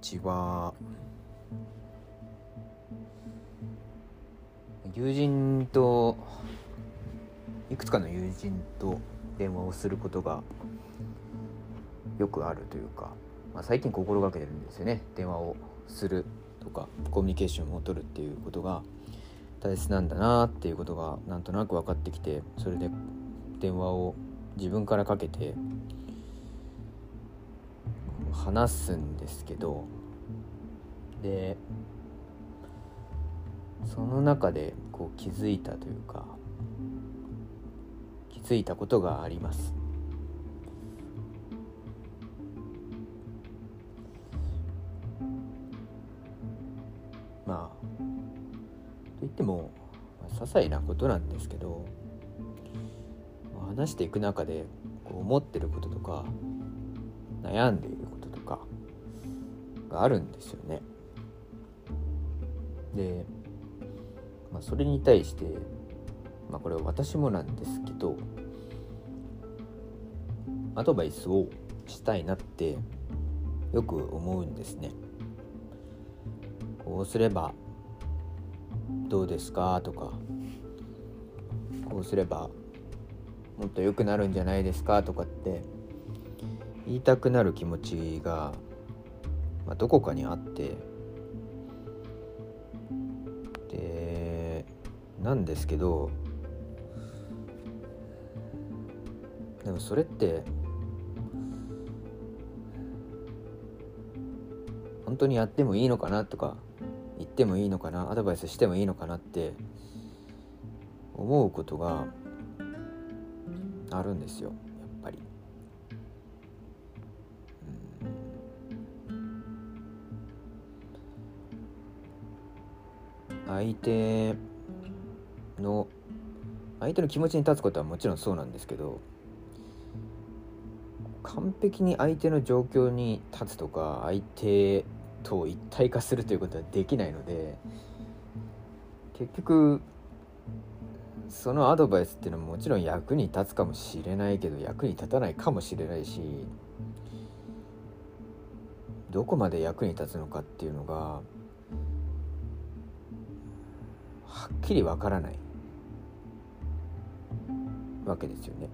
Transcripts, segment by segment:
ちは友人といくつかの友人と電話をすることがよくあるというか、まあ、最近心がけてるんですよね。電話をするとかコミュニケーションを取るっていうことが大切なんだなっていうことがなんとなく分かってきてそれで電話を自分からかけて話すんですけどでその中でこう気づいたというか気づいたことがあります。まあといっても、些細なことなんですけど話していく中でこう思ってることとか悩んでいるがあるんですよね。で、まあ、それに対して、まあ、これは私もなんですけどアドバイスをしたいなってよく思うんですね。こうすればどうですか？とかこうすればもっと良くなるんじゃないですか？とかって言いたくなる気持ちが、まあ、どこかにあって。でなんですけど。でもそれって。本当にやってもいいのかなとか。言ってもいいのかな。アドバイスしてもいいのかなって。思うことが。あるんですよ。やっぱり。相手の相手の気持ちに立つことはもちろんそうなんですけど完璧に相手の状況に立つとか相手と一体化するということはできないので結局そのアドバイスっていうのももちろん役に立つかもしれないけど役に立たないかもしれないしどこまで役に立つのかっていうのがはっきりわからないわけですよね。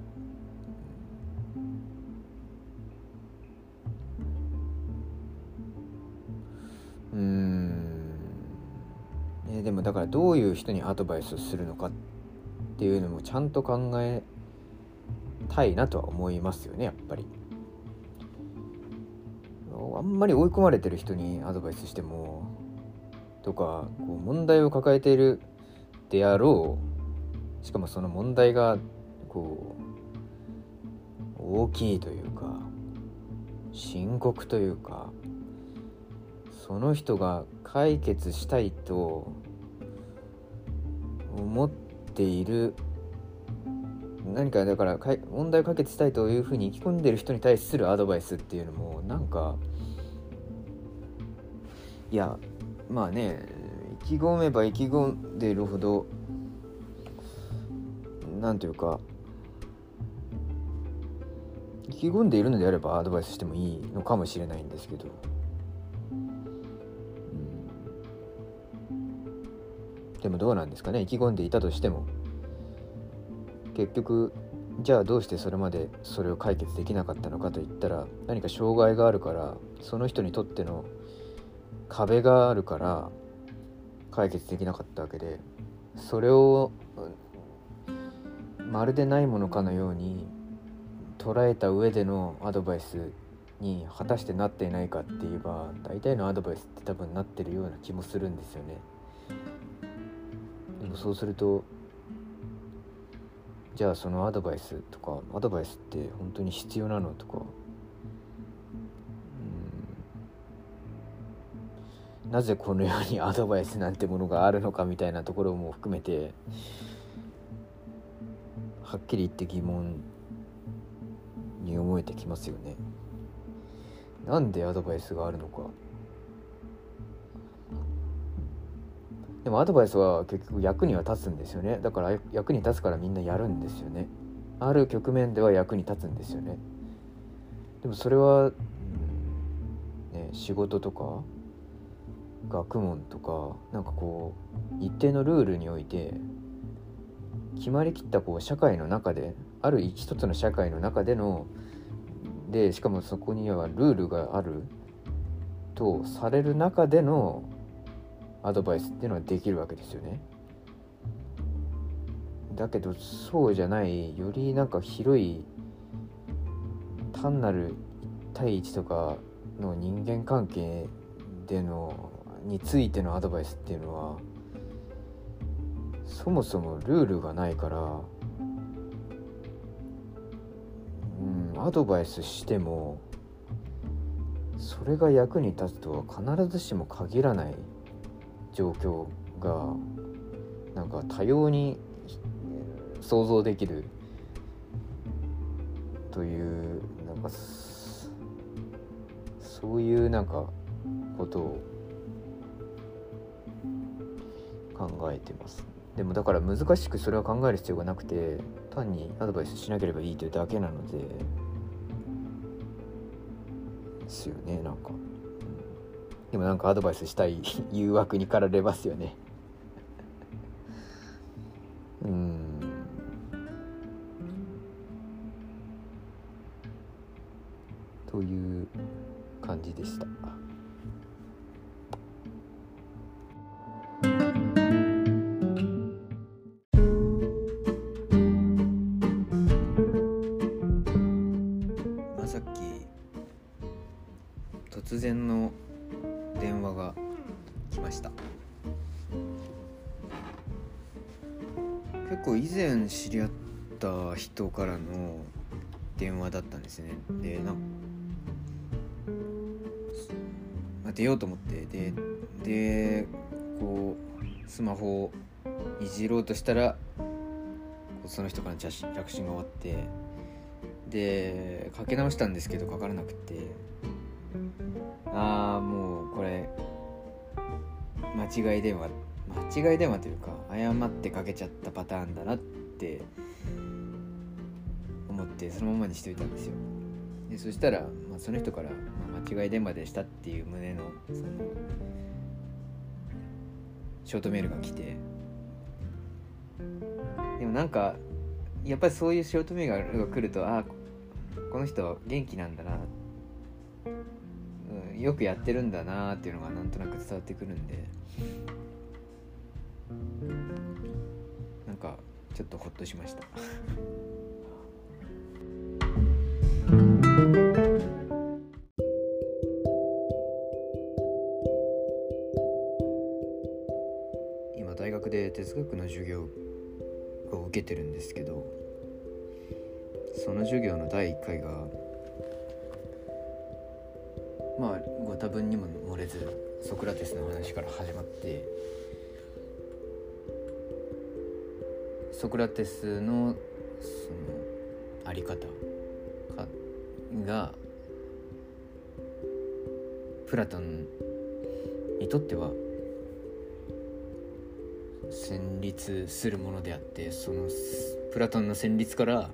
うんえでもだからどういう人にアドバイスするのかっていうのもちゃんと考えたいなとは思いますよねやっぱり。あんまり追い込まれてる人にアドバイスしてもとかこう問題を抱えているであろうしかもその問題がこう大きいというか深刻というかその人が解決したいと思っている。何かだから問題を解決したいというふうに意気込んでる人に対するアドバイスっていうのもなんかいやまあね意気込めば意気込んでいるほどなんというか意気込んでいるのであればアドバイスしてもいいのかもしれないんですけど。でもどうなんですかね意気込んでいたとしても結局じゃあどうしてそれまでそれを解決できなかったのかといったら何か障害があるからその人にとっての壁があるから解決できなかったわけでそれをまるでないものかのように捉えた上でのアドバイスに果たしてなっていないかって言えば大体のアドバイスって多分なってるような気もするんですよね。でもそうするとじゃあそのアドバイスとかアドバイスって本当に必要なのとかなぜこの世にアドバイスなんてものがあるのかみたいなところも含めてはっきり言って疑問に思えてきますよね。なんでアドバイスがあるのか。でもアドバイスは結局役には立つんですよねだから役に立つからみんなやるんですよねある局面では役に立つんですよねでもそれは、ね仕事とか学問とかなんかこう一定のルールにおいて決まりきったこう社会の中である一つの社会の中でのでしかもそこにはルールがあるとされる中でのアドバイスっていうのはできるわけですよね。だけどそうじゃないよりなんか広い単なる1対1とかの人間関係でのについてのアドバイスっていうのはそもそもルールがないからうんアドバイスしてもそれが役に立つとは必ずしも限らない状況がなんか多様に想像できるというなんかそういうなんかことを考えてます。でもだから難しくそれは考える必要がなくて単にアドバイスしなければいいというだけなので。ですよねなんか。でもなんかアドバイスしたい 誘惑に駆られますよね。突然の電話が来ました。結構以前知り合った人からの電話だったんですね。でなま、出ようと思って。ででこうスマホをいじろうとしたらその人から着信着信が終わって。でかけ直したんですけどかからなくて。ああもうこれ間違い電話間違い電話というか誤ってかけちゃったパターンだなって思ってそのままにしといたんですよ。でそしたら、まあ、その人から、まあ、間違い電話でしたっていう旨のそのショートメールが来て。でもなんかやっぱりそういうショートメールが来るとああこの人元気なんだな、うん、よくやってるんだなっていうのがなんとなく伝わってくるんで。なんかちょっとホッとしました。今大学で哲学の授業を受けてるんですけどその授業の第1回がまあご多分にも漏れずソクラテスの話から始まってソクラテスのそのあり方かがプラトンにとっては旋律するものであってそのプラトンの旋律から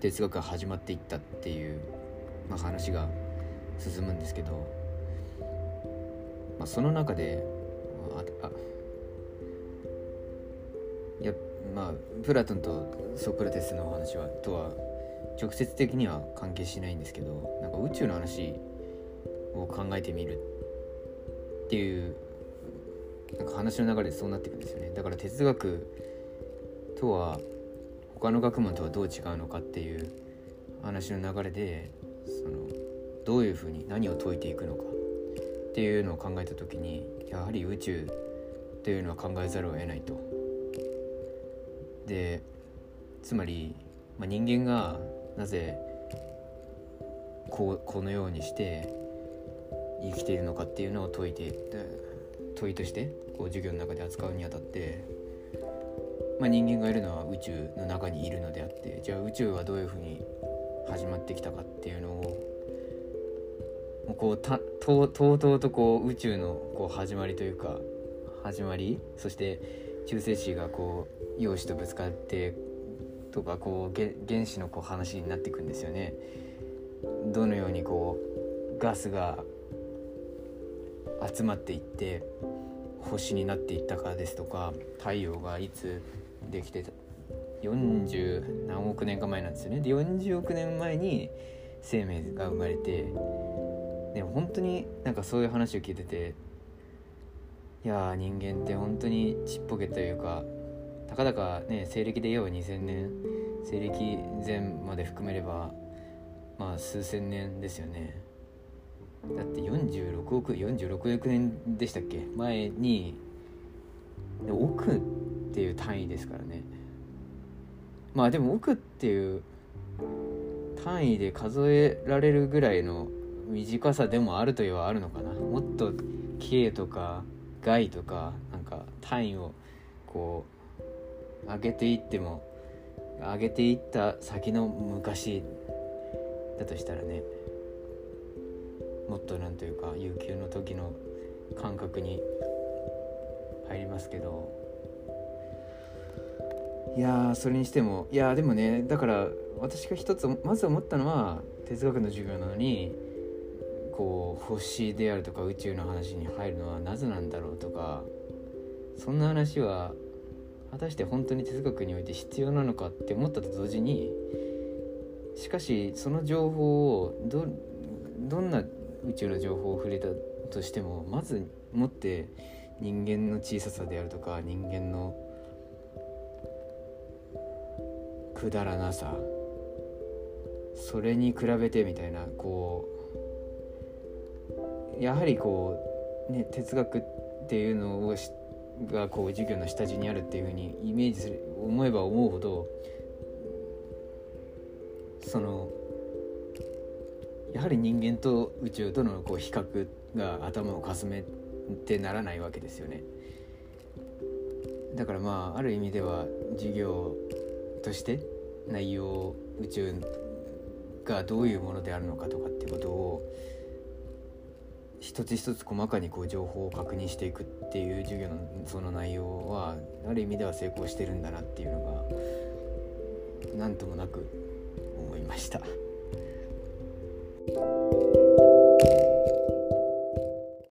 哲学が始まっていったっていう、まあ、話が進むんですけど、まあ、その中でああいやまあプラトンとソクラテスの話はとは直接的には関係しないんですけどなんか宇宙の話を考えてみるっていうなんか話の流れでそうなっていくんですよね。だから哲学とは他の学問とはどう違うのかっていう話の流れでそのどういうふうに何を解いていくのかっていうのを考えた時にやはり宇宙というのは考えざるを得ないと。でつまり、まあ、人間がなぜこうこのようにして生きているのかっていうのを解いて問いとしてこう授業の中で扱うにあたってまあ、人間がいるのは宇宙の中にいるのであってじゃあ宇宙はどういうふうに始まってきたかっていうのをこうたとうとうとこう宇宙のこう始まりというか始まり？そして中性子がこう陽子とぶつかってとかこう原子のこう話になっていくんですよね。どのようにこうガスが集まっていって星になっていったかですとか太陽がいつできてた40何億年か前なんですよねで40億年前に生命が生まれてでも本当になんかそういう話を聞いてていや人間って本当にちっぽけというかたかだかね西暦で言えば2000年西暦前まで含めればまあ数千年ですよね。だって46億46億年でしたっけ？前に億っていう単位ですからね。まあでも億っていう単位で数えられるぐらいの短さでもあるといえばあるのかな。もっと K とか外とかなんか単位をこう上げていっても上げていった先の昔だとしたらねもっとなんというか有給の時の感覚に入りますけど。いやそれにしてもいやでもねだから私が一つまず思ったのは哲学の授業なのにこう星であるとか宇宙の話に入るのはなぜなんだろうとかそんな話は果たして本当に哲学において必要なのかって思ったと同時にしかしその情報をどどんな宇宙の情報を触れたとしてもまずもって人間の小ささであるとか人間のくだらなさそれに比べてみたいなこうやはりこうね哲学っていうのをがこう授業の下地にあるっていうふうにイメージする思えば思うほどそのやはり人間と宇宙とのこう比較が頭をかすめてならないわけですよね。だからまあある意味では授業として内容宇宙がどういうものであるのかとかっていうことを一つ一つ細かにこう情報を確認していくっていう授業のその内容はある意味では成功してるんだなっていうのが何ともなく思いました。